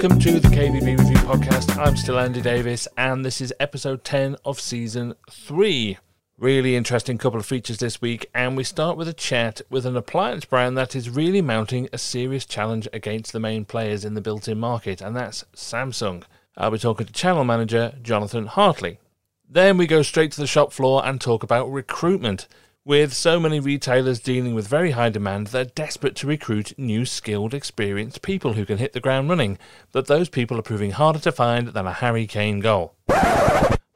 Welcome to the KBB Review Podcast. I'm still Andy Davies, and this is episode 10 of season 3. Really interesting couple of features this week, and we start with a chat with an appliance brand that is really mounting a serious challenge against the main players in the built in market, and that's Samsung. I'll be talking to channel manager Jonathan Hartley. Then we go straight to the shop floor and talk about recruitment. With so many retailers dealing with very high demand, they're desperate to recruit new, skilled, experienced people who can hit the ground running, but those people are proving harder to find than a Harry Kane goal.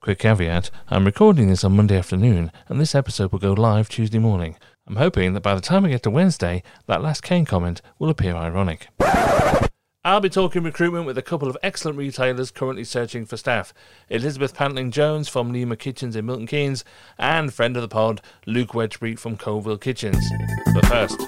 Quick caveat I'm recording this on Monday afternoon, and this episode will go live Tuesday morning. I'm hoping that by the time we get to Wednesday, that last Kane comment will appear ironic. I'll be talking recruitment with a couple of excellent retailers currently searching for staff. Elizabeth Pantling Jones from Lima Kitchens in Milton Keynes, and friend of the pod, Luke Wedgbury from Coalville Kitchens. But first.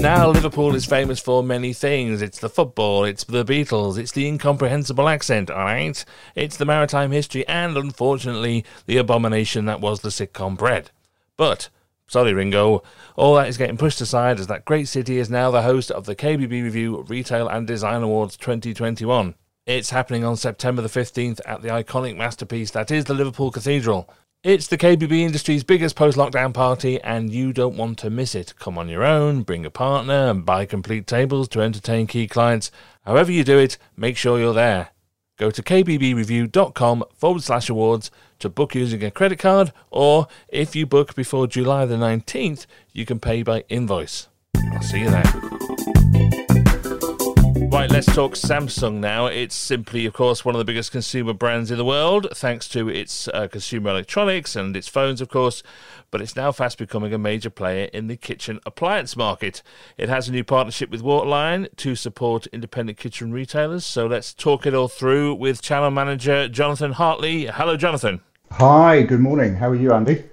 Now, Liverpool is famous for many things. It's the football, it's the Beatles, it's the incomprehensible accent, alright? It's the maritime history, and unfortunately, the abomination that was the sitcom Bread. But Sorry, Ringo. All that is getting pushed aside as that great city is now the host of the KBB Review Retail and Design Awards 2021. It's happening on September the 15th at the iconic masterpiece that is the Liverpool Cathedral. It's the KBB industry's biggest post lockdown party, and you don't want to miss it. Come on your own, bring a partner, and buy complete tables to entertain key clients. However, you do it, make sure you're there. Go to kbbreview.com forward slash awards to book using a credit card, or if you book before July the 19th, you can pay by invoice. I'll see you there. Right, let's talk Samsung now. It's simply, of course, one of the biggest consumer brands in the world, thanks to its uh, consumer electronics and its phones, of course. But it's now fast becoming a major player in the kitchen appliance market. It has a new partnership with Waterline to support independent kitchen retailers. So let's talk it all through with channel manager Jonathan Hartley. Hello, Jonathan. Hi, good morning. How are you, Andy?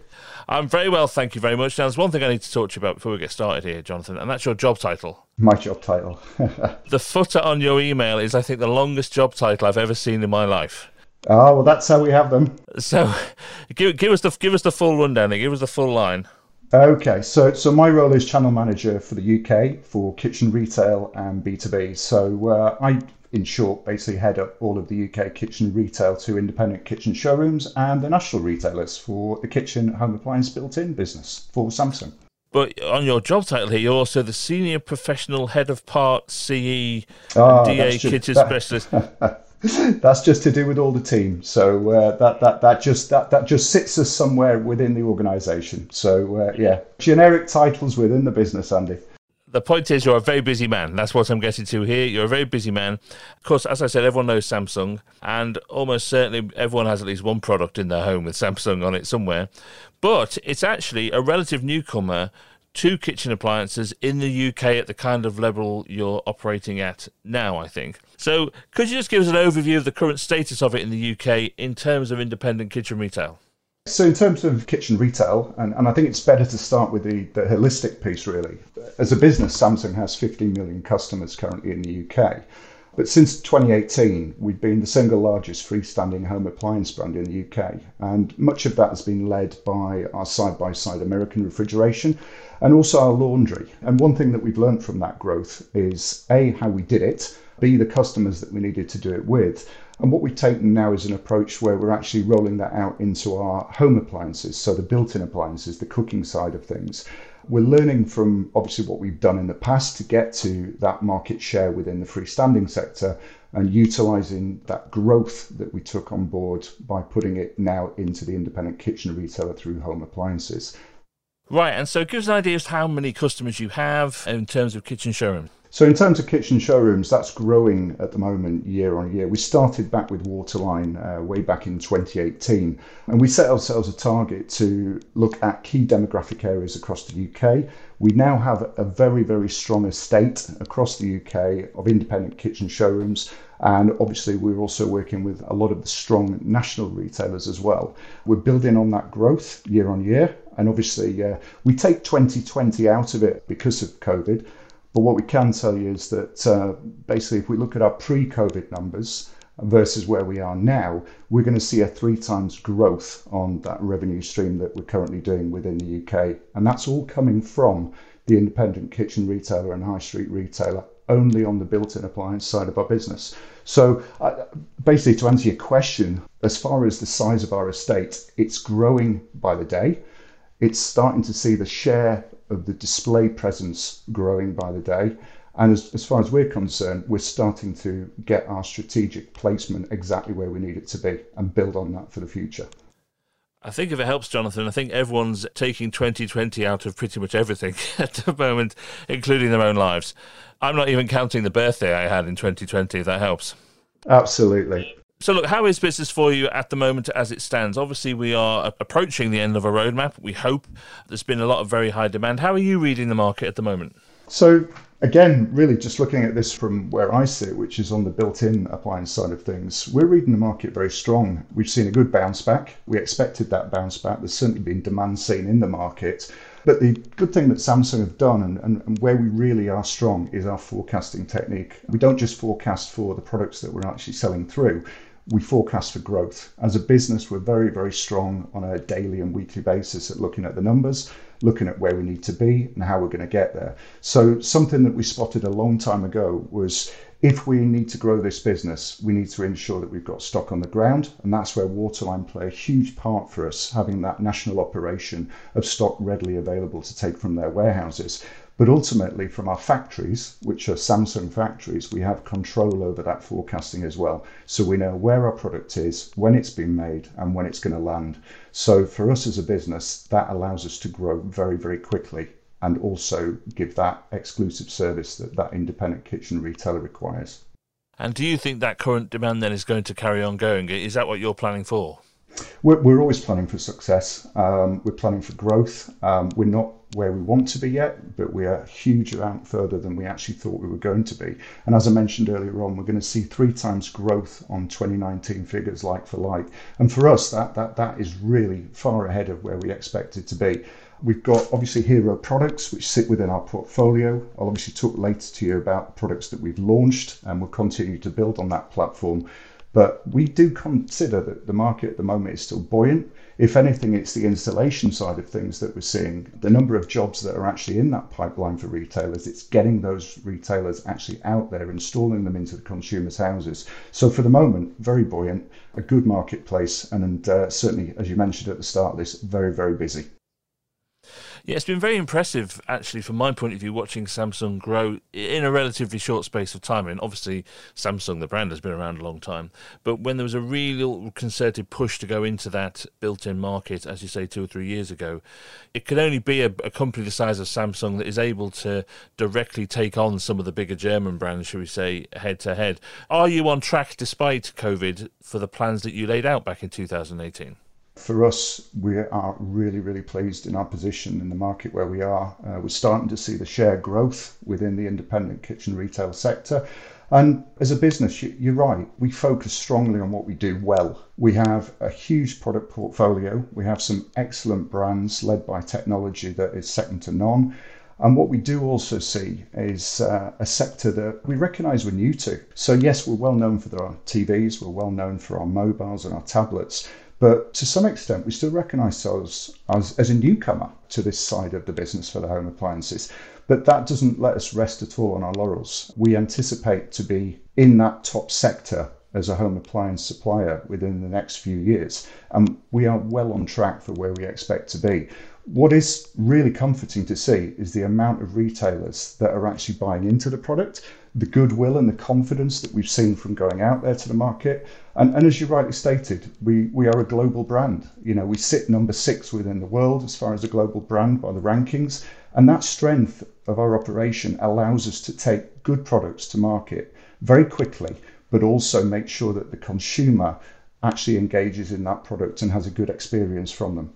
I'm very well, thank you very much. Now, there's one thing I need to talk to you about before we get started here, Jonathan, and that's your job title. My job title. the footer on your email is, I think, the longest job title I've ever seen in my life. Oh well, that's how we have them. So, give, give us the give us the full rundown. Give us the full line. Okay, so so my role is channel manager for the UK for kitchen retail and B two B. So uh, I in short, basically head up all of the UK kitchen retail to independent kitchen showrooms and the national retailers for the kitchen home appliance built-in business for Samsung. But on your job title here, you're also the senior professional head of part CE oh, DA kitchen specialist. that's just to do with all the team. So uh, that that that just that that just sits us somewhere within the organisation. So uh, yeah, generic titles within the business, Andy the point is, you're a very busy man. That's what I'm getting to here. You're a very busy man. Of course, as I said, everyone knows Samsung, and almost certainly everyone has at least one product in their home with Samsung on it somewhere. But it's actually a relative newcomer to kitchen appliances in the UK at the kind of level you're operating at now, I think. So, could you just give us an overview of the current status of it in the UK in terms of independent kitchen retail? So, in terms of kitchen retail, and, and I think it's better to start with the, the holistic piece really. As a business, Samsung has 15 million customers currently in the UK. But since 2018, we've been the single largest freestanding home appliance brand in the UK. And much of that has been led by our side by side American refrigeration and also our laundry. And one thing that we've learned from that growth is A, how we did it, B, the customers that we needed to do it with. And what we've taken now is an approach where we're actually rolling that out into our home appliances, so the built in appliances, the cooking side of things. We're learning from obviously what we've done in the past to get to that market share within the freestanding sector and utilizing that growth that we took on board by putting it now into the independent kitchen retailer through home appliances. Right, and so give us an idea of how many customers you have in terms of kitchen showrooms. So in terms of kitchen showrooms, that's growing at the moment year on year. We started back with Waterline uh, way back in 2018, and we set ourselves a target to look at key demographic areas across the UK. We now have a very, very strong estate across the UK of independent kitchen showrooms, and obviously we're also working with a lot of the strong national retailers as well. We're building on that growth year on year, and obviously uh, we take 2020 out of it because of COVID but what we can tell you is that uh, basically, if we look at our pre COVID numbers versus where we are now, we're going to see a three times growth on that revenue stream that we're currently doing within the UK. And that's all coming from the independent kitchen retailer and high street retailer only on the built-in appliance side of our business. So uh, basically, to answer your question, as far as the size of our estate, it's growing by the day. It's starting to see the share of the display presence growing by the day. And as, as far as we're concerned, we're starting to get our strategic placement exactly where we need it to be and build on that for the future. I think if it helps, Jonathan, I think everyone's taking 2020 out of pretty much everything at the moment, including their own lives. I'm not even counting the birthday I had in 2020, if that helps. Absolutely. So, look, how is business for you at the moment as it stands? Obviously, we are approaching the end of a roadmap. We hope there's been a lot of very high demand. How are you reading the market at the moment? So, again, really just looking at this from where I sit, which is on the built in appliance side of things, we're reading the market very strong. We've seen a good bounce back. We expected that bounce back. There's certainly been demand seen in the market. But the good thing that Samsung have done and, and, and, where we really are strong is our forecasting technique. We don't just forecast for the products that we're actually selling through, we forecast for growth. As a business, we're very, very strong on a daily and weekly basis at looking at the numbers looking at where we need to be and how we're going to get there. So, something that we spotted a long time ago was if we need to grow this business, we need to ensure that we've got stock on the ground. And that's where Waterline play a huge part for us, having that national operation of stock readily available to take from their warehouses. But ultimately, from our factories, which are Samsung factories, we have control over that forecasting as well. So we know where our product is, when it's been made, and when it's going to land. So for us as a business, that allows us to grow very, very quickly and also give that exclusive service that that independent kitchen retailer requires. And do you think that current demand then is going to carry on going? Is that what you're planning for? We're, we're always planning for success. Um, we're planning for growth. Um, we're not where we want to be yet, but we are a huge amount further than we actually thought we were going to be. And as I mentioned earlier on, we're going to see three times growth on 2019 figures like for like. And for us, that that that is really far ahead of where we expected to be. We've got obviously hero products which sit within our portfolio. I'll obviously talk later to you about products that we've launched and we'll continue to build on that platform. But we do consider that the market at the moment is still buoyant. If anything, it's the installation side of things that we're seeing. The number of jobs that are actually in that pipeline for retailers, it's getting those retailers actually out there, installing them into the consumers' houses. So for the moment, very buoyant, a good marketplace, and uh, certainly, as you mentioned at the start of this, very, very busy. Yeah, it's been very impressive, actually, from my point of view, watching Samsung grow in a relatively short space of time. And obviously, Samsung, the brand, has been around a long time. But when there was a real concerted push to go into that built in market, as you say, two or three years ago, it could only be a, a company the size of Samsung that is able to directly take on some of the bigger German brands, should we say, head to head. Are you on track, despite COVID, for the plans that you laid out back in 2018? For us, we are really, really pleased in our position in the market where we are. Uh, we're starting to see the share growth within the independent kitchen retail sector. And as a business, you're right, we focus strongly on what we do well. We have a huge product portfolio, we have some excellent brands led by technology that is second to none. And what we do also see is uh, a sector that we recognize we're new to. So, yes, we're well known for our TVs, we're well known for our mobiles and our tablets, but to some extent, we still recognize ourselves as, as a newcomer to this side of the business for the home appliances. But that doesn't let us rest at all on our laurels. We anticipate to be in that top sector as a home appliance supplier within the next few years. And we are well on track for where we expect to be. What is really comforting to see is the amount of retailers that are actually buying into the product the goodwill and the confidence that we've seen from going out there to the market. And, and as you rightly stated, we, we are a global brand. You know, we sit number six within the world as far as a global brand by the rankings. And that strength of our operation allows us to take good products to market very quickly, but also make sure that the consumer actually engages in that product and has a good experience from them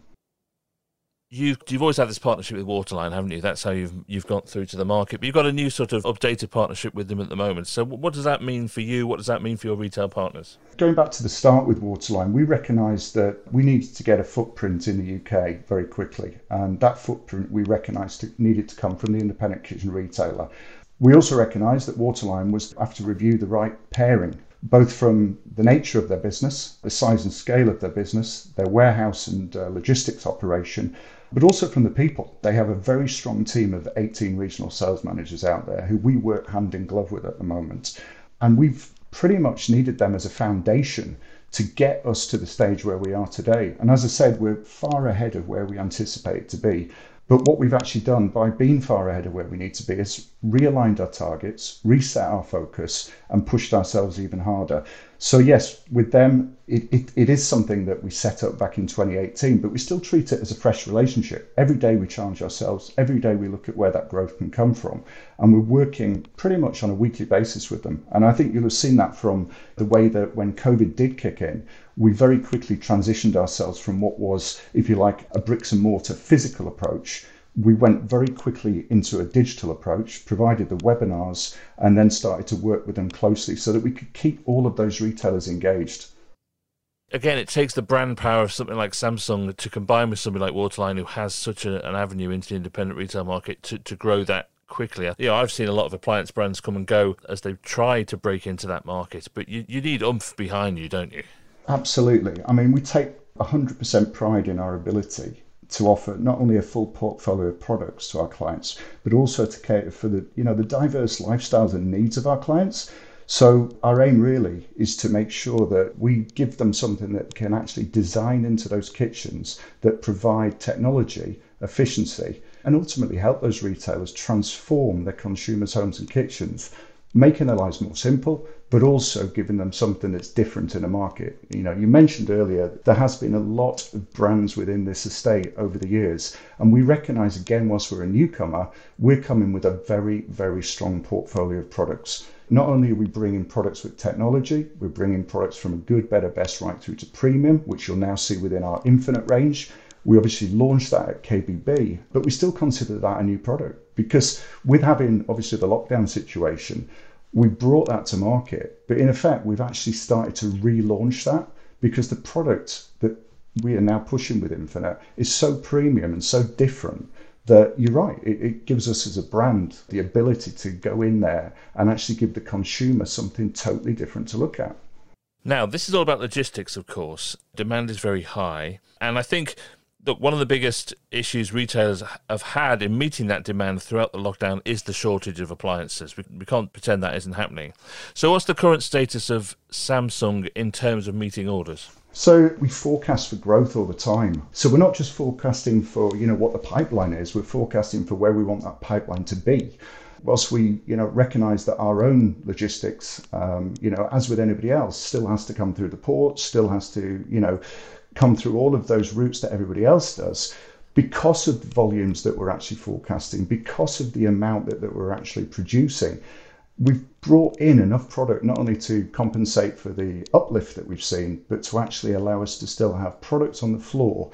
you've you've always had this partnership with Waterline, haven't you? That's how you've you've got through to the market. But you've got a new sort of updated partnership with them at the moment. So what does that mean for you? What does that mean for your retail partners? Going back to the start with Waterline, we recognised that we needed to get a footprint in the UK very quickly, and that footprint we recognised needed to come from the independent kitchen retailer. We also recognised that Waterline was have to review the right pairing both from the nature of their business, the size and scale of their business, their warehouse and uh, logistics operation, but also from the people. They have a very strong team of 18 regional sales managers out there who we work hand in glove with at the moment. And we've pretty much needed them as a foundation to get us to the stage where we are today. And as I said, we're far ahead of where we anticipate to be. But what we've actually done by being far ahead of where we need to be is realigned our targets, reset our focus, and pushed ourselves even harder. So, yes, with them, it, it, it is something that we set up back in 2018, but we still treat it as a fresh relationship. Every day we challenge ourselves, every day we look at where that growth can come from. And we're working pretty much on a weekly basis with them. And I think you'll have seen that from the way that when COVID did kick in, we very quickly transitioned ourselves from what was, if you like, a bricks and mortar physical approach. We went very quickly into a digital approach, provided the webinars, and then started to work with them closely so that we could keep all of those retailers engaged. Again, it takes the brand power of something like Samsung to combine with somebody like Waterline, who has such a, an avenue into the independent retail market, to, to grow that quickly. You know, I've seen a lot of appliance brands come and go as they've tried to break into that market, but you, you need umph behind you, don't you? Absolutely. I mean, we take 100% pride in our ability to offer not only a full portfolio of products to our clients, but also to cater for the, you know, the diverse lifestyles and needs of our clients. So our aim really is to make sure that we give them something that can actually design into those kitchens that provide technology, efficiency, and ultimately help those retailers transform their consumers' homes and kitchens, making their lives more simple, but also giving them something that's different in a market. You know, you mentioned earlier there has been a lot of brands within this estate over the years, and we recognise again, whilst we're a newcomer, we're coming with a very, very strong portfolio of products. Not only are we bringing products with technology, we're bringing products from a good, better, best right through to premium, which you'll now see within our Infinite range. We obviously launched that at KBB, but we still consider that a new product because with having obviously the lockdown situation, we brought that to market, but in effect, we've actually started to relaunch that because the product that we are now pushing with Infinite is so premium and so different that you're right, it, it, gives us as a brand the ability to go in there and actually give the consumer something totally different to look at. Now, this is all about logistics, of course. Demand is very high. And I think that one of the biggest issues retailers have had in meeting that demand throughout the lockdown is the shortage of appliances. We, we can't pretend that isn't happening. So, what's the current status of Samsung in terms of meeting orders? So we forecast for growth all the time. So we're not just forecasting for you know what the pipeline is. We're forecasting for where we want that pipeline to be. Whilst we you know recognise that our own logistics, um, you know, as with anybody else, still has to come through the port, still has to you know come through all of those routes that everybody else does because of the volumes that we're actually forecasting, because of the amount that, that we're actually producing, we've brought in enough product not only to compensate for the uplift that we've seen, but to actually allow us to still have products on the floor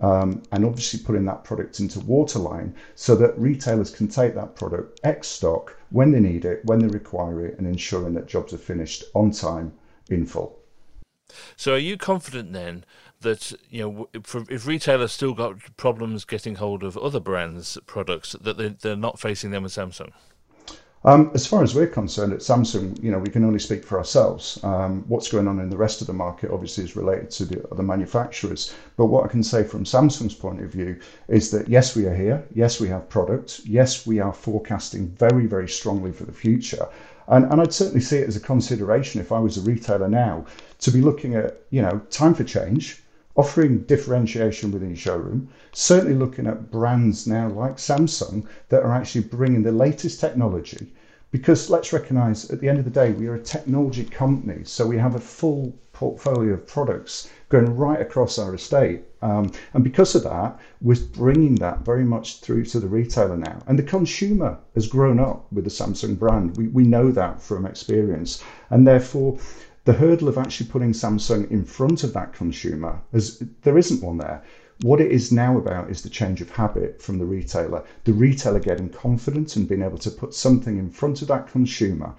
um, and obviously putting that product into Waterline so that retailers can take that product X stock when they need it, when they require it, and ensuring that jobs are finished on time in full. So, are you confident then that you know if, retailers still got problems getting hold of other brands' products, that they, they're not facing them with Samsung? Um, as far as we're concerned at Samsung, you know, we can only speak for ourselves. Um, what's going on in the rest of the market obviously is related to the other manufacturers. But what I can say from Samsung's point of view is that yes, we are here. Yes, we have products. Yes, we are forecasting very, very strongly for the future. And, and I'd certainly see it as a consideration if I was a retailer now to be looking at, you know, time for change, offering differentiation within showroom, certainly looking at brands now like Samsung that are actually bringing the latest technology. Because let's recognize at the end of the day, we are a technology company, so we have a full portfolio of products going right across our estate. Um, and because of that, we're bringing that very much through to the retailer now. And the consumer has grown up with the Samsung brand. We, we know that from experience. And therefore, the hurdle of actually putting Samsung in front of that consumer, as there isn't one there. What it is now about is the change of habit from the retailer, the retailer getting confident and being able to put something in front of that consumer.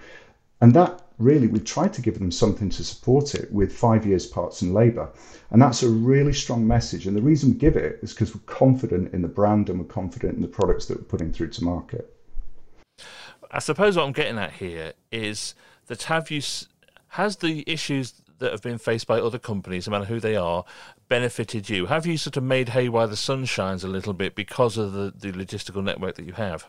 And that really, we tried to give them something to support it with five years parts and labour. And that's a really strong message. And the reason we give it is because we're confident in the brand and we're confident in the products that we're putting through to market. I suppose what I'm getting at here is that have you has the issues that have been faced by other companies, no matter who they are, benefited you? Have you sort of made hay while the sun shines a little bit because of the, the logistical network that you have?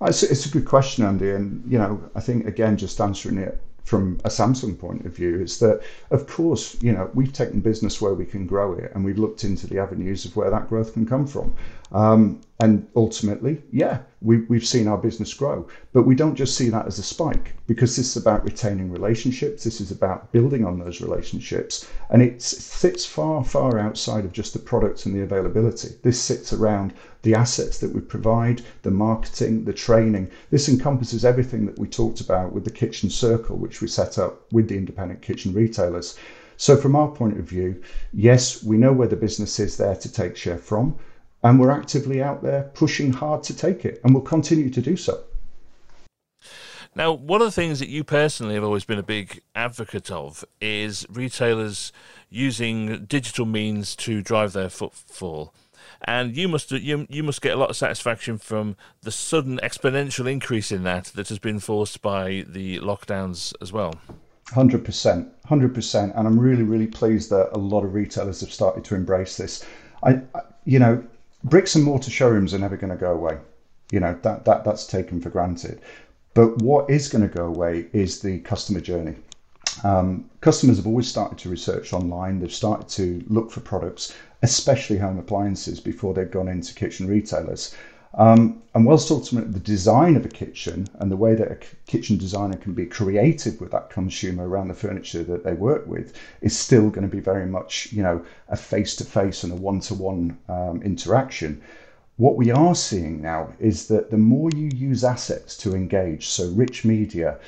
It's, it's a good question, Andy. And, you know, I think, again, just answering it from a Samsung point of view is that, of course, you know, we've taken business where we can grow it and we've looked into the avenues of where that growth can come from. Um, and ultimately, yeah, we, we've seen our business grow, but we don't just see that as a spike because this is about retaining relationships. This is about building on those relationships. And it sits far, far outside of just the products and the availability. This sits around the assets that we provide, the marketing, the training. This encompasses everything that we talked about with the kitchen circle, which we set up with the independent kitchen retailers. So, from our point of view, yes, we know where the business is there to take share from and we're actively out there pushing hard to take it, and we'll continue to do so. Now, one of the things that you personally have always been a big advocate of is retailers using digital means to drive their footfall. And you must you, you must get a lot of satisfaction from the sudden exponential increase in that that has been forced by the lockdowns as well. Hundred percent, hundred percent, and I'm really really pleased that a lot of retailers have started to embrace this. I, I you know, bricks and mortar showrooms are never going to go away. You know that that that's taken for granted. But what is going to go away is the customer journey. Um, customers have always started to research online. They've started to look for products, especially home appliances, before they've gone into kitchen retailers. Um, and whilst ultimately the design of a kitchen and the way that a kitchen designer can be creative with that consumer around the furniture that they work with is still going to be very much, you know, a face-to-face and a one-to-one um, interaction. What we are seeing now is that the more you use assets to engage, so rich media,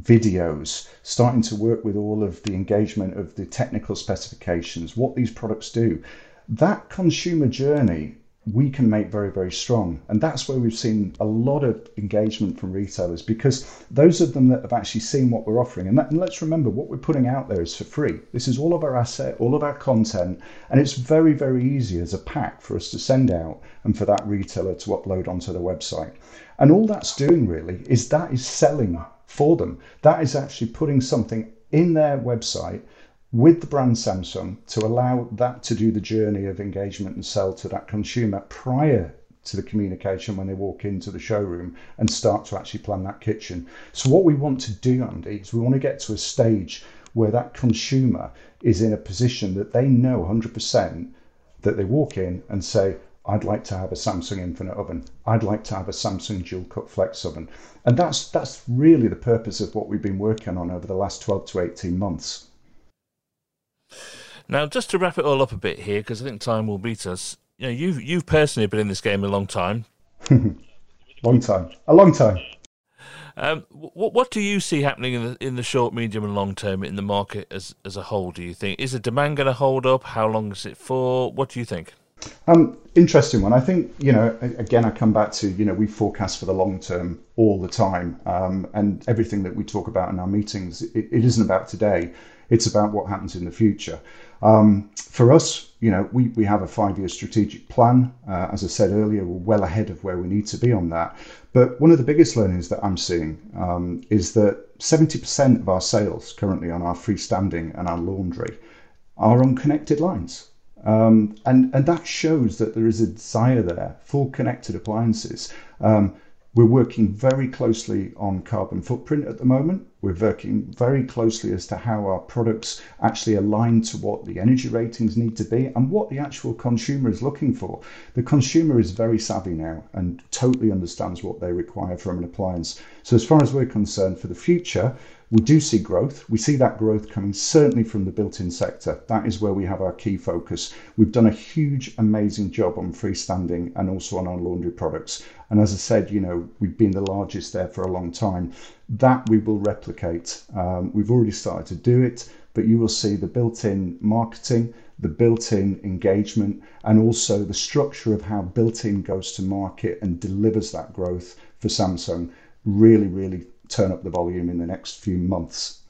videos, starting to work with all of the engagement of the technical specifications, what these products do, that consumer journey we can make very, very strong. And that's where we've seen a lot of engagement from retailers because those of them that have actually seen what we're offering, and, that, and, let's remember what we're putting out there is for free. This is all of our asset, all of our content, and it's very, very easy as a pack for us to send out and for that retailer to upload onto the website. And all that's doing really is that is selling for them. That is actually putting something in their website with the brand Samsung to allow that to do the journey of engagement and sell to that consumer prior to the communication when they walk into the showroom and start to actually plan that kitchen. So what we want to do, Andy, is we want to get to a stage where that consumer is in a position that they know 100% that they walk in and say, I'd like to have a Samsung Infinite Oven. I'd like to have a Samsung Dual Cook Flex Oven. And that's that's really the purpose of what we've been working on over the last 12 to 18 months. Now, just to wrap it all up a bit here, because I think time will beat us. You know, you've you've personally been in this game a long time. long time, a long time. Um, what what do you see happening in the in the short, medium, and long term in the market as as a whole? Do you think is the demand going to hold up? How long is it for? What do you think? Um, interesting one. I think you know. Again, I come back to you know we forecast for the long term all the time, um, and everything that we talk about in our meetings, it, it isn't about today. It's about what happens in the future. Um, for us, you know, we, we have a five year strategic plan. Uh, as I said earlier, we're well ahead of where we need to be on that. But one of the biggest learnings that I'm seeing um, is that 70% of our sales currently on our freestanding and our laundry are on connected lines. Um, and, and that shows that there is a desire there for connected appliances. Um, we're working very closely on carbon footprint at the moment. We're working very closely as to how our products actually align to what the energy ratings need to be and what the actual consumer is looking for. The consumer is very savvy now and totally understands what they require from an appliance. So, as far as we're concerned for the future, we do see growth. We see that growth coming certainly from the built in sector. That is where we have our key focus. We've done a huge, amazing job on freestanding and also on our laundry products. And as I said, you know, we've been the largest there for a long time. That we will replicate. Um, we've already started to do it, but you will see the built in marketing, the built in engagement, and also the structure of how built in goes to market and delivers that growth for Samsung really, really turn up the volume in the next few months.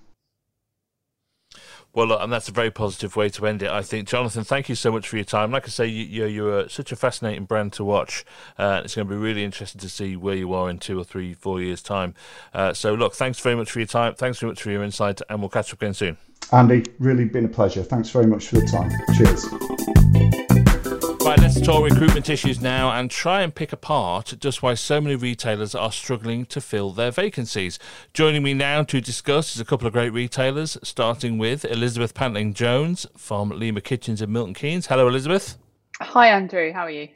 Well, look, and that's a very positive way to end it. I think, Jonathan. Thank you so much for your time. Like I say, you, you're such a fascinating brand to watch. Uh, it's going to be really interesting to see where you are in two or three, four years' time. Uh, so, look, thanks very much for your time. Thanks very much for your insight, and we'll catch up again soon. Andy, really been a pleasure. Thanks very much for the time. Cheers. Right, let's talk recruitment issues now and try and pick apart just why so many retailers are struggling to fill their vacancies. Joining me now to discuss is a couple of great retailers, starting with Elizabeth Pantling Jones from Lima Kitchens in Milton Keynes. Hello, Elizabeth. Hi, Andrew. How are you?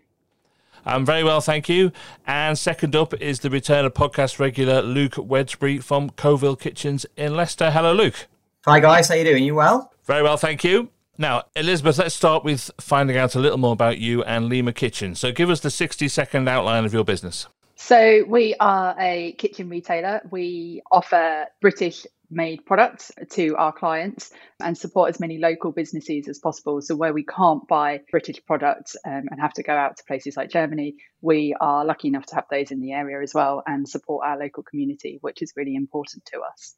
I'm very well, thank you. And second up is the return of podcast regular Luke Wedgbury from Coalville Kitchens in Leicester. Hello, Luke. Hi, guys. How you doing? You well? Very well, thank you. Now, Elizabeth, let's start with finding out a little more about you and Lima Kitchen. So, give us the 60 second outline of your business. So, we are a kitchen retailer. We offer British made products to our clients and support as many local businesses as possible. So, where we can't buy British products um, and have to go out to places like Germany, we are lucky enough to have those in the area as well and support our local community, which is really important to us.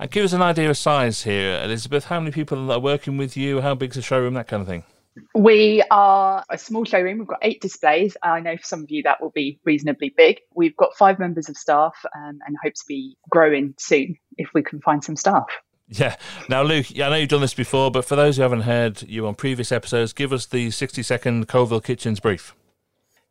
And give us an idea of size here, Elizabeth. How many people are working with you? How big's the showroom? That kind of thing. We are a small showroom. We've got eight displays. I know for some of you that will be reasonably big. We've got five members of staff um, and hope to be growing soon if we can find some staff. Yeah. Now, Luke, I know you've done this before, but for those who haven't heard you on previous episodes, give us the 60 second Coalville Kitchens brief.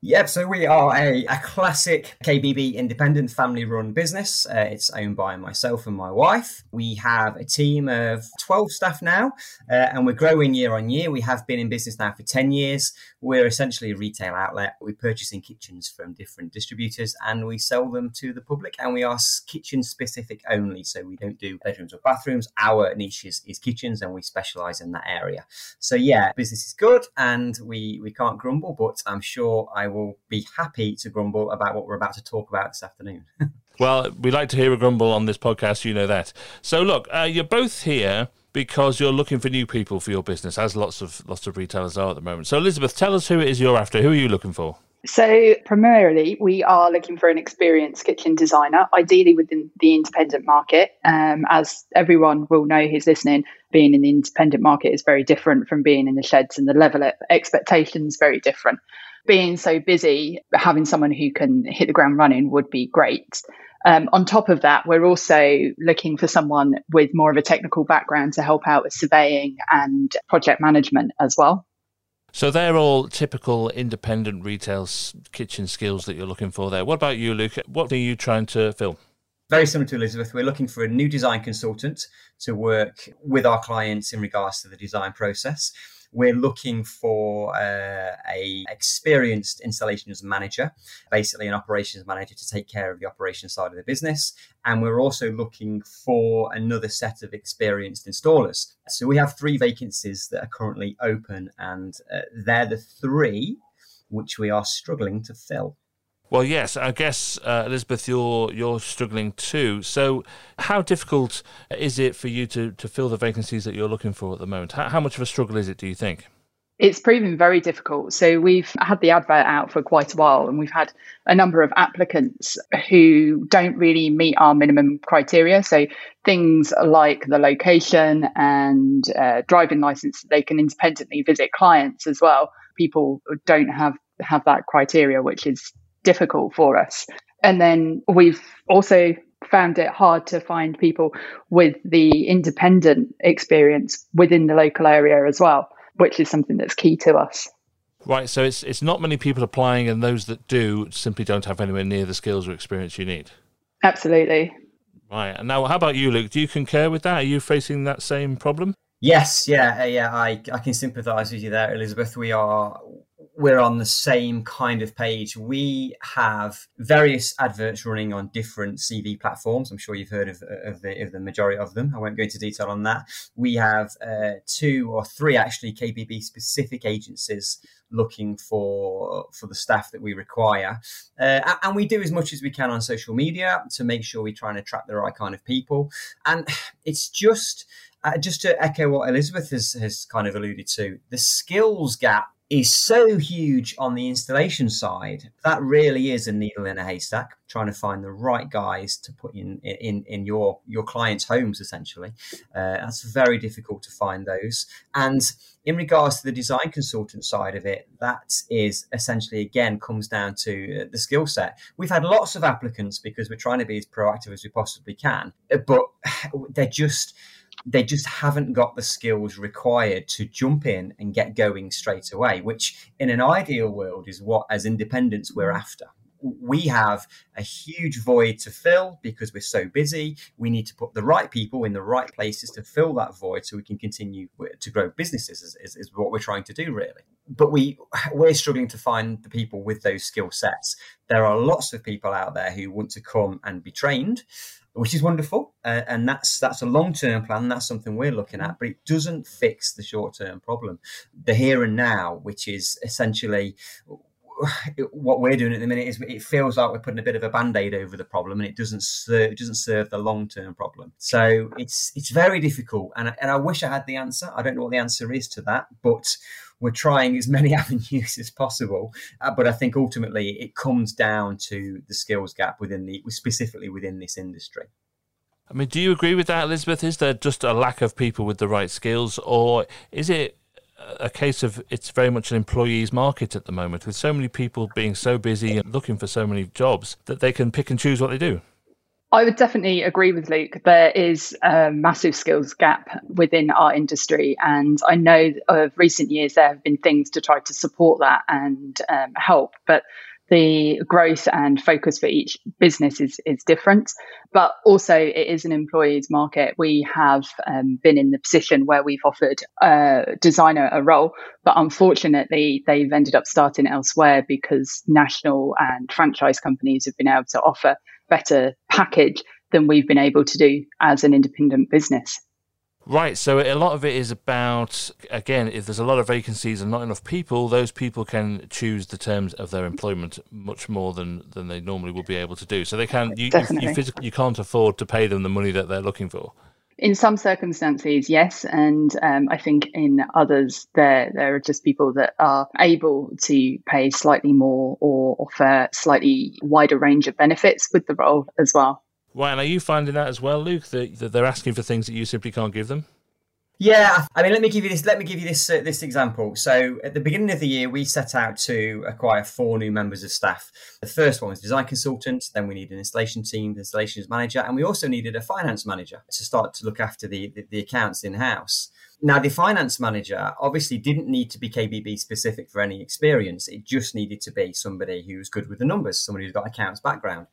Yep, so we are a, a classic KBB independent family run business. Uh, it's owned by myself and my wife. We have a team of 12 staff now, uh, and we're growing year on year. We have been in business now for 10 years. We're essentially a retail outlet. We're purchasing kitchens from different distributors and we sell them to the public, and we are kitchen specific only. So we don't do bedrooms or bathrooms. Our niche is, is kitchens, and we specialize in that area. So, yeah, business is good, and we, we can't grumble, but I'm sure I will be happy to grumble about what we're about to talk about this afternoon. well, we like to hear a grumble on this podcast, you know that. So, look, uh, you're both here because you're looking for new people for your business, as lots of lots of retailers are at the moment. So, Elizabeth, tell us who it is you're after. Who are you looking for? So, primarily, we are looking for an experienced kitchen designer, ideally within the independent market. Um, as everyone will know who's listening, being in the independent market is very different from being in the sheds, and the level of expectations very different being so busy, having someone who can hit the ground running would be great. Um, on top of that, we're also looking for someone with more of a technical background to help out with surveying and project management as well. So they're all typical independent retail kitchen skills that you're looking for there. What about you, Luke? What are you trying to fill? Very similar to Elizabeth, we're looking for a new design consultant to work with our clients in regards to the design process we're looking for uh, a experienced installations manager, basically an operations manager to take care of the operations side of the business. And we're also looking for another set of experienced installers. So we have three vacancies that are currently open, and uh, they're the three which we are struggling to fill. Well, yes, I guess uh, Elizabeth, you're you're struggling too. So, how difficult is it for you to to fill the vacancies that you're looking for at the moment? How, how much of a struggle is it? Do you think? It's proven very difficult. So we've had the advert out for quite a while, and we've had a number of applicants who don't really meet our minimum criteria. So things like the location and uh, driving license, they can independently visit clients as well. People don't have have that criteria, which is difficult for us. And then we've also found it hard to find people with the independent experience within the local area as well, which is something that's key to us. Right, so it's it's not many people applying, and those that do simply don't have anywhere near the skills or experience you need. Absolutely. Right, and now how about you, Luke? Do you concur with that? Are you facing that same problem? Yes, yeah, yeah. I I can sympathise with you there, Elizabeth. We are we're on the same kind of page. We have various adverts running on different CV platforms. I'm sure you've heard of, of, the, of the majority of them. I won't go into detail on that. We have uh, two or three actually KBB specific agencies looking for for the staff that we require, uh, and we do as much as we can on social media to make sure we try and attract the right kind of people. And it's just. Uh, just to echo what Elizabeth has, has kind of alluded to, the skills gap is so huge on the installation side. That really is a needle in a haystack, trying to find the right guys to put in in, in your your clients' homes. Essentially, uh, that's very difficult to find those. And in regards to the design consultant side of it, that is essentially again comes down to uh, the skill set. We've had lots of applicants because we're trying to be as proactive as we possibly can, but they're just they just haven't got the skills required to jump in and get going straight away, which in an ideal world is what, as independents, we're after we have a huge void to fill because we're so busy. We need to put the right people in the right places to fill that void so we can continue to grow businesses, is, is, is what we're trying to do, really. But we, we're struggling to find the people with those skill sets. There are lots of people out there who want to come and be trained which is wonderful, uh, and that's that's a long term plan. That's something we're looking at, but it doesn't fix the short term problem, the here and now, which is essentially what we're doing at the minute is it feels like we're putting a bit of a band-aid over the problem and it doesn't serve it doesn't serve the long-term problem so it's it's very difficult and, and i wish i had the answer i don't know what the answer is to that but we're trying as many avenues as possible uh, but i think ultimately it comes down to the skills gap within the specifically within this industry I mean, do you agree with that, Elizabeth? Is there just a lack of people with the right skills, or is it a case of it's very much an employees market at the moment with so many people being so busy and looking for so many jobs that they can pick and choose what they do. I would definitely agree with Luke. There is a massive skills gap within our industry. And I know of recent years there have been things to try to support that and um, help. But the growth and focus for each business is, is different, but also it is an employee's market. We have um, been in the position where we've offered a designer a role, but unfortunately they've ended up starting elsewhere because national and franchise companies have been able to offer better package than we've been able to do as an independent business. Right, so a lot of it is about again, if there's a lot of vacancies and not enough people, those people can choose the terms of their employment much more than, than they normally would be able to do. So they can you you, you, physically, you can't afford to pay them the money that they're looking for. In some circumstances, yes, and um, I think in others, there there are just people that are able to pay slightly more or offer slightly wider range of benefits with the role as well. Right, and are you finding that as well, Luke? That, that they're asking for things that you simply can't give them? Yeah, I mean, let me give you this. Let me give you this uh, this example. So, at the beginning of the year, we set out to acquire four new members of staff. The first one was design consultant. Then we needed an installation team, the installations manager, and we also needed a finance manager to start to look after the the, the accounts in house. Now, the finance manager obviously didn't need to be KBB specific for any experience. It just needed to be somebody who's good with the numbers, somebody who's got accounts background.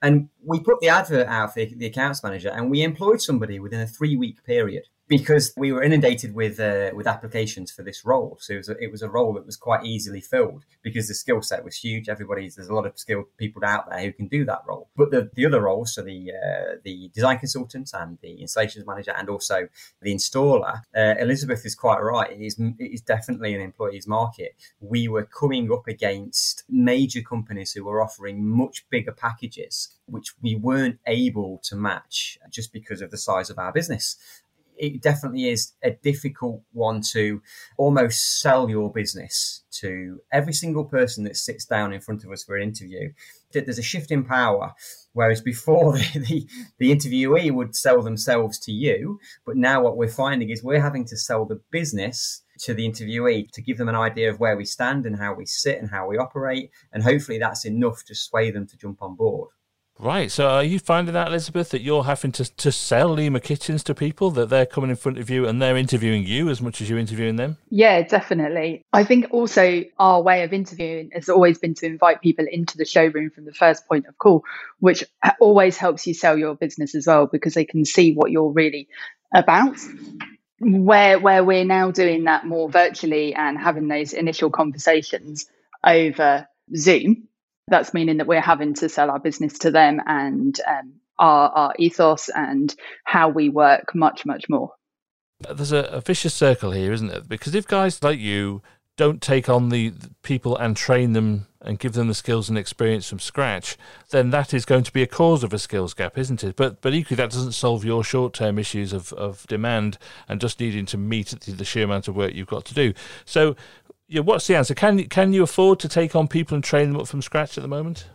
And we put the advert out for the, the accounts manager, and we employed somebody within a three week period because we were inundated with uh, with applications for this role. So it was, a, it was a role that was quite easily filled because the skill set was huge. Everybody's there's a lot of skilled people out there who can do that role. But the, the other roles, so the uh, the design consultant and the installations manager and also the installer, uh, Elizabeth is quite right. It is it is definitely an employees market. We were coming up against major companies who were offering much bigger packages, which we weren't able to match just because of the size of our business it definitely is a difficult one to almost sell your business to every single person that sits down in front of us for an interview. There's a shift in power, whereas before the, the, the interviewee would sell themselves to you, but now what we're finding is we're having to sell the business to the interviewee to give them an idea of where we stand and how we sit and how we operate, and hopefully that's enough to sway them to jump on board. Right. So are you finding that, Elizabeth, that you're having to, to sell Lima Kitchens to people, that they're coming in front of you and they're interviewing you as much as you're interviewing them? Yeah, definitely. I think also our way of interviewing has always been to invite people into the showroom from the first point of call, which always helps you sell your business as well because they can see what you're really about where where we're now doing that more virtually and having those initial conversations over Zoom, that's meaning that we're having to sell our business to them and um, our, our ethos and how we work much, much more. There's a, a vicious circle here, isn't it? Because if guys like you don't take on the people and train them and give them the skills and experience from scratch, then that is going to be a cause of a skills gap, isn't it? But but equally, that doesn't solve your short term issues of, of demand and just needing to meet the sheer amount of work you've got to do. So yeah, what's the answer? Can can you afford to take on people and train them up from scratch at the moment?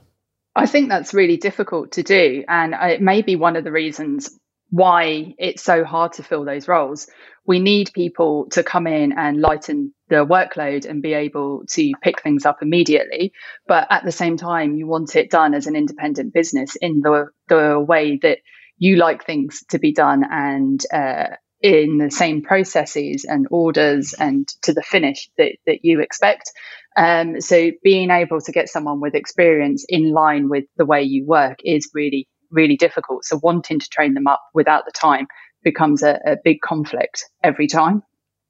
I think that's really difficult to do, and it may be one of the reasons why it's so hard to fill those roles. We need people to come in and lighten the workload and be able to pick things up immediately. But at the same time, you want it done as an independent business in the the way that you like things to be done and uh, in the same processes and orders and to the finish that, that you expect. Um, so being able to get someone with experience in line with the way you work is really, really difficult. So wanting to train them up without the time becomes a, a big conflict every time.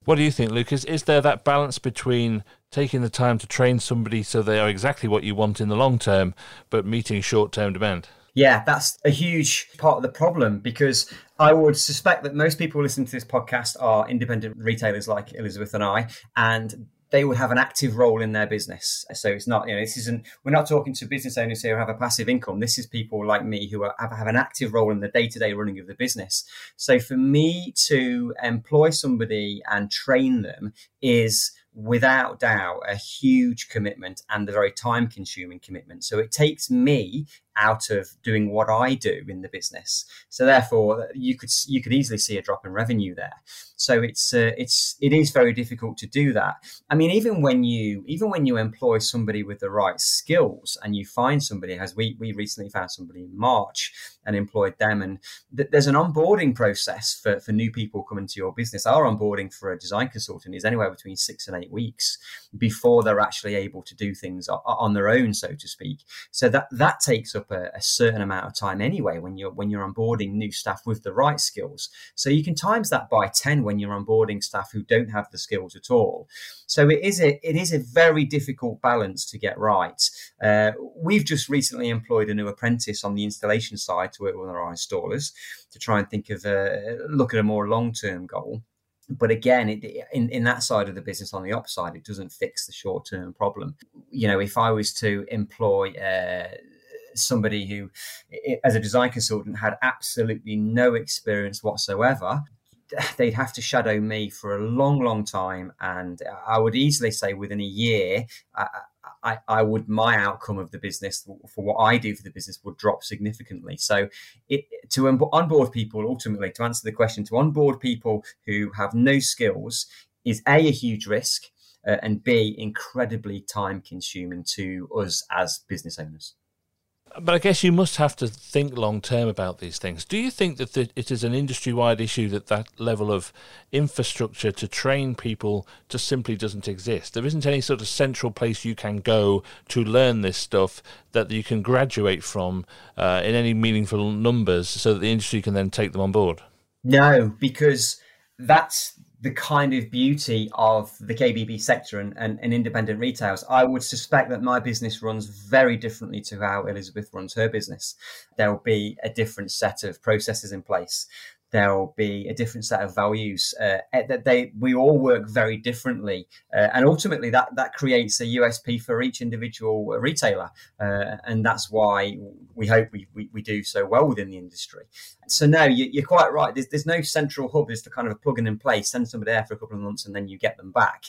What do you think, Lucas? Is there that balance between taking the time to train somebody so they are exactly what you want in the long term, but meeting short term demand? Yeah, that's a huge part of the problem because I would suspect that most people listening to this podcast are independent retailers like Elizabeth and I, and they would have an active role in their business. So it's not, you know, this isn't, we're not talking to business owners who have a passive income. This is people like me who are, have, have an active role in the day to day running of the business. So for me to employ somebody and train them is without doubt a huge commitment and a very time consuming commitment. So it takes me out of doing what I do in the business. So therefore, you could you could easily see a drop in revenue there. So it's uh, it's it is very difficult to do that. I mean, even when you even when you employ somebody with the right skills and you find somebody, as we we recently found somebody in March and employed them, and th- there's an onboarding process for for new people coming to your business. Our onboarding for a design consultant is anywhere between six and eight weeks before they're actually able to do things on their own, so to speak. So that that takes up a, a, certain amount of time anyway when you're when you're onboarding new staff with the right skills. So you can times that by ten when you're onboarding staff who don't have the skills at all. So it is a it is a very difficult balance to get right. Uh, we've just recently employed a new apprentice on the installation side to work with our installers to try and think of a look at a more long term goal but again it, in, in that side of the business on the upside it doesn't fix the short term problem you know if i was to employ uh, somebody who, as a design consultant, had absolutely no experience whatsoever, they'd have to shadow me for a long, long time. And I would easily say within a year, I, I, would my outcome of the business for what I do for the business would drop significantly. So, it, to onboard people, ultimately, to answer the question, to onboard people who have no skills is a a huge risk, uh, and b incredibly time consuming to us as business owners. But I guess you must have to think long term about these things. Do you think that it is an industry wide issue that that level of infrastructure to train people just simply doesn't exist? There isn't any sort of central place you can go to learn this stuff that you can graduate from uh, in any meaningful numbers so that the industry can then take them on board? No, because that's the kind of beauty of the KBB sector and, and, and, independent retails, I would suspect that my business runs very differently to how Elizabeth runs her business. There will be a different set of processes in place there will be a different set of values uh, that they we all work very differently uh, and ultimately that that creates a usp for each individual retailer uh, and that's why we hope we, we, we, do so well within the industry. So no you, are quite right. There's, there's no central hub there's the kind of plug in place send somebody there for a couple of months and then you get them back.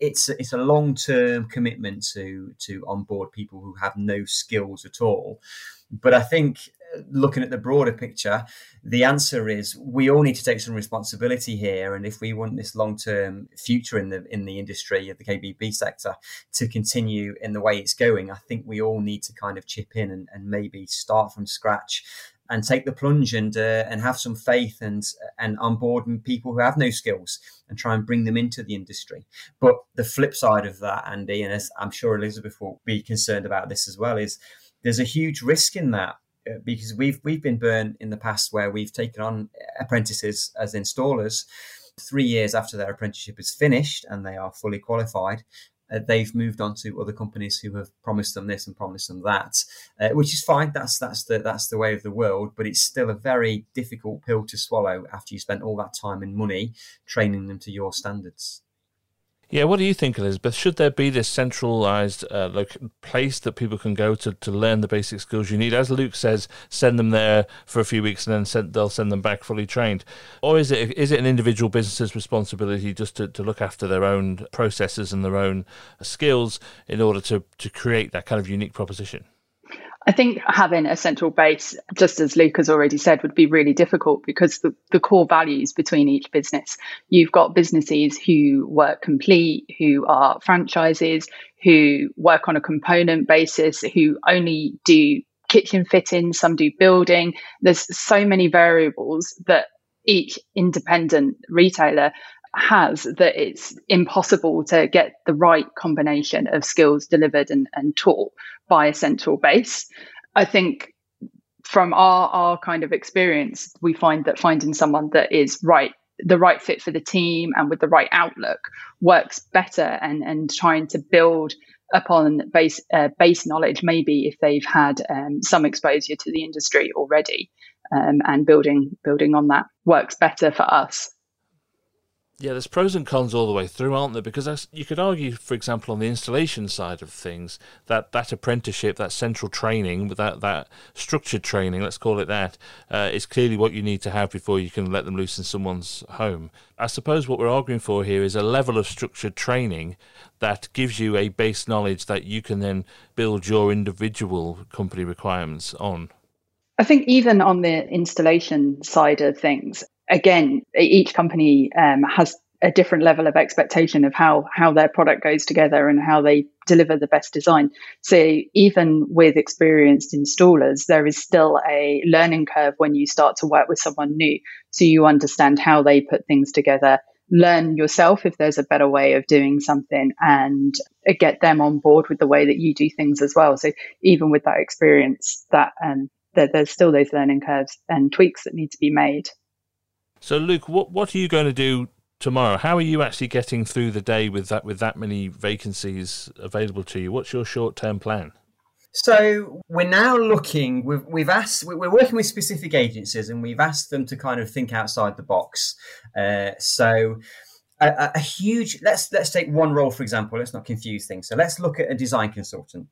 It's it's a long term commitment to to onboard people who have no skills at all. But I think looking at the broader picture, the answer is we all need to take some responsibility here. And if we want this long term future in the in the industry of the KBB sector to continue in the way it's going, I think we all need to kind of chip in and, and maybe start from scratch and take the plunge and uh, and have some faith and and onboard people who have no skills and try and bring them into the industry. But the flip side of that, Andy, and I'm sure Elizabeth will be concerned about this as well, is there's a huge risk in that because we've we've been burned in the past where we've taken on apprentices as installers. Three years after their apprenticeship is finished and they are fully qualified uh, they've moved on to other companies who have promised them this and promised them that uh, which is fine. That's that's the that's the way of the world but it's still a very difficult pill to swallow after you spent all that time and money training them to your standards yeah, what do you think, Elizabeth? Should there be this centralized uh, place that people can go to, to learn the basic skills you need? As Luke says, send them there for a few weeks and then send, they'll send them back fully trained. Or is it is it an individual business's responsibility just to, to look after their own processes and their own skills in order to, to create that kind of unique proposition? I think having a central base, just as Luke has already said, would be really difficult because the, the core values between each business. You've got businesses who work complete, who are franchises, who work on a component basis, who only do kitchen fitting, some do building. There's so many variables that each independent retailer has that it's impossible to get the right combination of skills delivered and, and taught by a central base. I think from our, our kind of experience, we find that finding someone that is right the right fit for the team and with the right outlook works better and and trying to build upon base uh, base knowledge maybe if they've had um, some exposure to the industry already um, and building building on that works better for us yeah, there's pros and cons all the way through, aren't there? Because you could argue, for example, on the installation side of things, that that apprenticeship, that central training, that that structured training, let's call it that, uh, is clearly what you need to have before you can let them loose in someone's home. I suppose what we're arguing for here is a level of structured training that gives you a base knowledge that you can then build your individual company requirements on. I think even on the installation side of things, again, each company um, has a different level of expectation of how how their product goes together and how they deliver the best design. So even with experienced installers, there is still a learning curve when you start to work with someone new. So you understand how they put things together, learn yourself if there's a better way of doing something, and get them on board with the way that you do things as well. So even with that experience, that um, there, there's still those learning curves and tweaks that need to be made. So, Luke, what what are you going to do tomorrow? How are you actually getting through the day with that with that many vacancies available to you? What's your short term plan? So we're now looking. We've we've asked. We're working with specific agencies, and we've asked them to kind of think outside the box. Uh, so. A, a, huge let's let's take one role for example let's not confuse things so let's look at a design consultant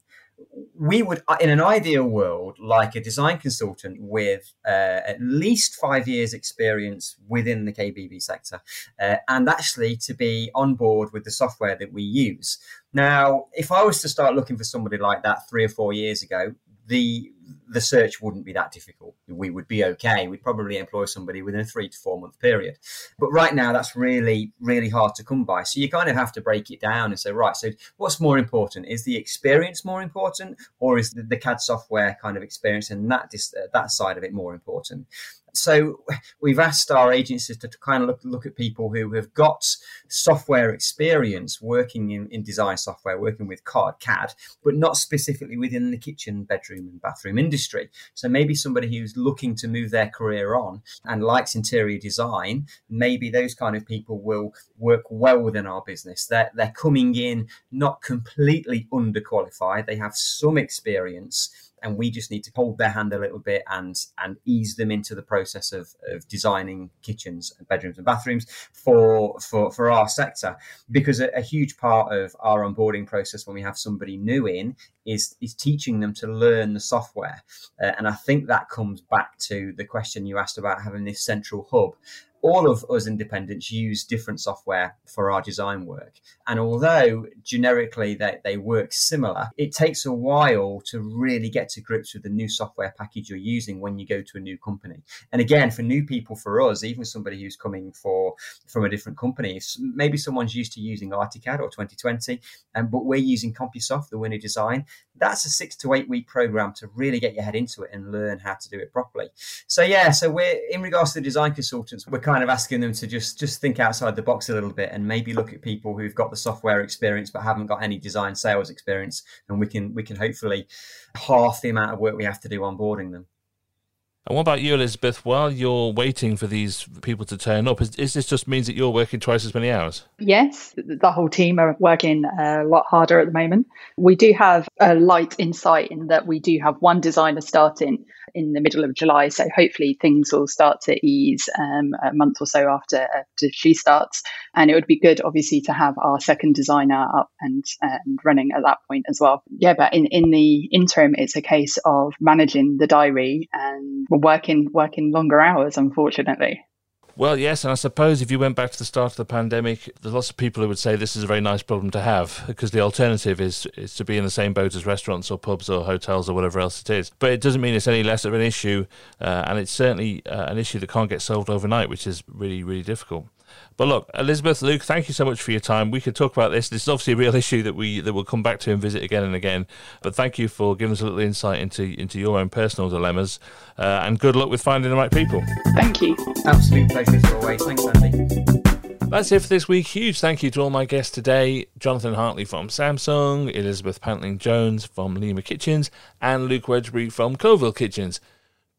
we would, uh, in an ideal world, like a design consultant with uh, at least five years' experience within the KBB sector, uh, and actually to be on board with the software that we use. Now, if I was to start looking for somebody like that three or four years ago, the the search wouldn't be that difficult. We would be okay. We'd probably employ somebody within a three to four month period. But right now, that's really, really hard to come by. So you kind of have to break it down and say, right, so what's more important? Is the experience more important or is the, CAD software kind of experience and that, uh, that side of it more important? So we've asked our agencies to, to, kind of look, look at people who have got software experience working in, in design software, working with CAD, CAD, but not specifically within the kitchen, bedroom, and bathroom industry. So maybe somebody who's looking to move their career on and likes interior design, maybe those kind of people will work well within our business. They're, they're coming in not completely underqualified, they have some experience and we just need to hold their hand a little bit and and ease them into the process of, of designing kitchens and bedrooms and bathrooms for for for our sector. Because a, a huge part of our onboarding process when we have somebody new in is is teaching them to learn the software. Uh, and i think that comes back to the question you asked about having this central hub all of us independents use different software for our design work. And although generically they, they work similar, it takes a while to really get to grips with the new software package you're using when you go to a new company. And again, for new people, for us, even somebody who's coming for from a different company, maybe someone's used to using Articad or 2020, um, but we're using CompuSoft, the winner design. That's a six to eight week program to really get your head into it and learn how to do it properly. So yeah, so we're in regards to the design consultants, we're kind of asking them to just just think outside the box a little bit and maybe look at people who've got the software experience but haven't got any design sales experience, and we can we can hopefully half the amount of work we have to do onboarding them. And what about you, Elizabeth? While you're waiting for these people to turn up, is, is, this just means that you're working twice as many hours? Yes, the whole team are working a lot harder at the moment. We do have a light insight in that we do have one designer starting in the middle of July. So hopefully things will start to ease um, a month or so after, after she starts. And it would be good, obviously, to have our second designer up and, and running at that point as well. Yeah, but in, in the interim, it's a case of managing the diary and working working longer hours, unfortunately. Well, yes, and I suppose if you went back to the start of the pandemic, there's lots of people who would say this is a very nice problem to have because the alternative is is to be in the same boat as restaurants or pubs or hotels or whatever else it is. But it doesn't mean it's any less of an issue, uh, and it's certainly uh, an issue that can't get solved overnight, which is really really difficult. But look, Elizabeth, Luke, thank you so much for your time. We could talk about this. This is obviously a real issue that we that we'll come back to and visit again and again. But thank you for giving us a little insight into into your own personal dilemmas. Uh, and good luck with finding the right people. Thank you. Absolute pleasure as always. Thanks, Andy. That's it for this week. Huge thank you to all my guests today Jonathan Hartley from Samsung, Elizabeth Pantling Jones from Lima Kitchens, and Luke Wedgbury from Coalville Kitchens.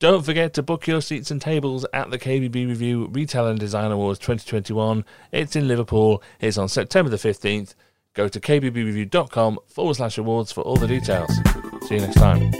Don't forget to book your seats and tables at the KBB Review Retail and Design Awards 2021. It's in Liverpool. It's on September the 15th. Go to kbbreview.com forward slash awards for all the details. See you next time.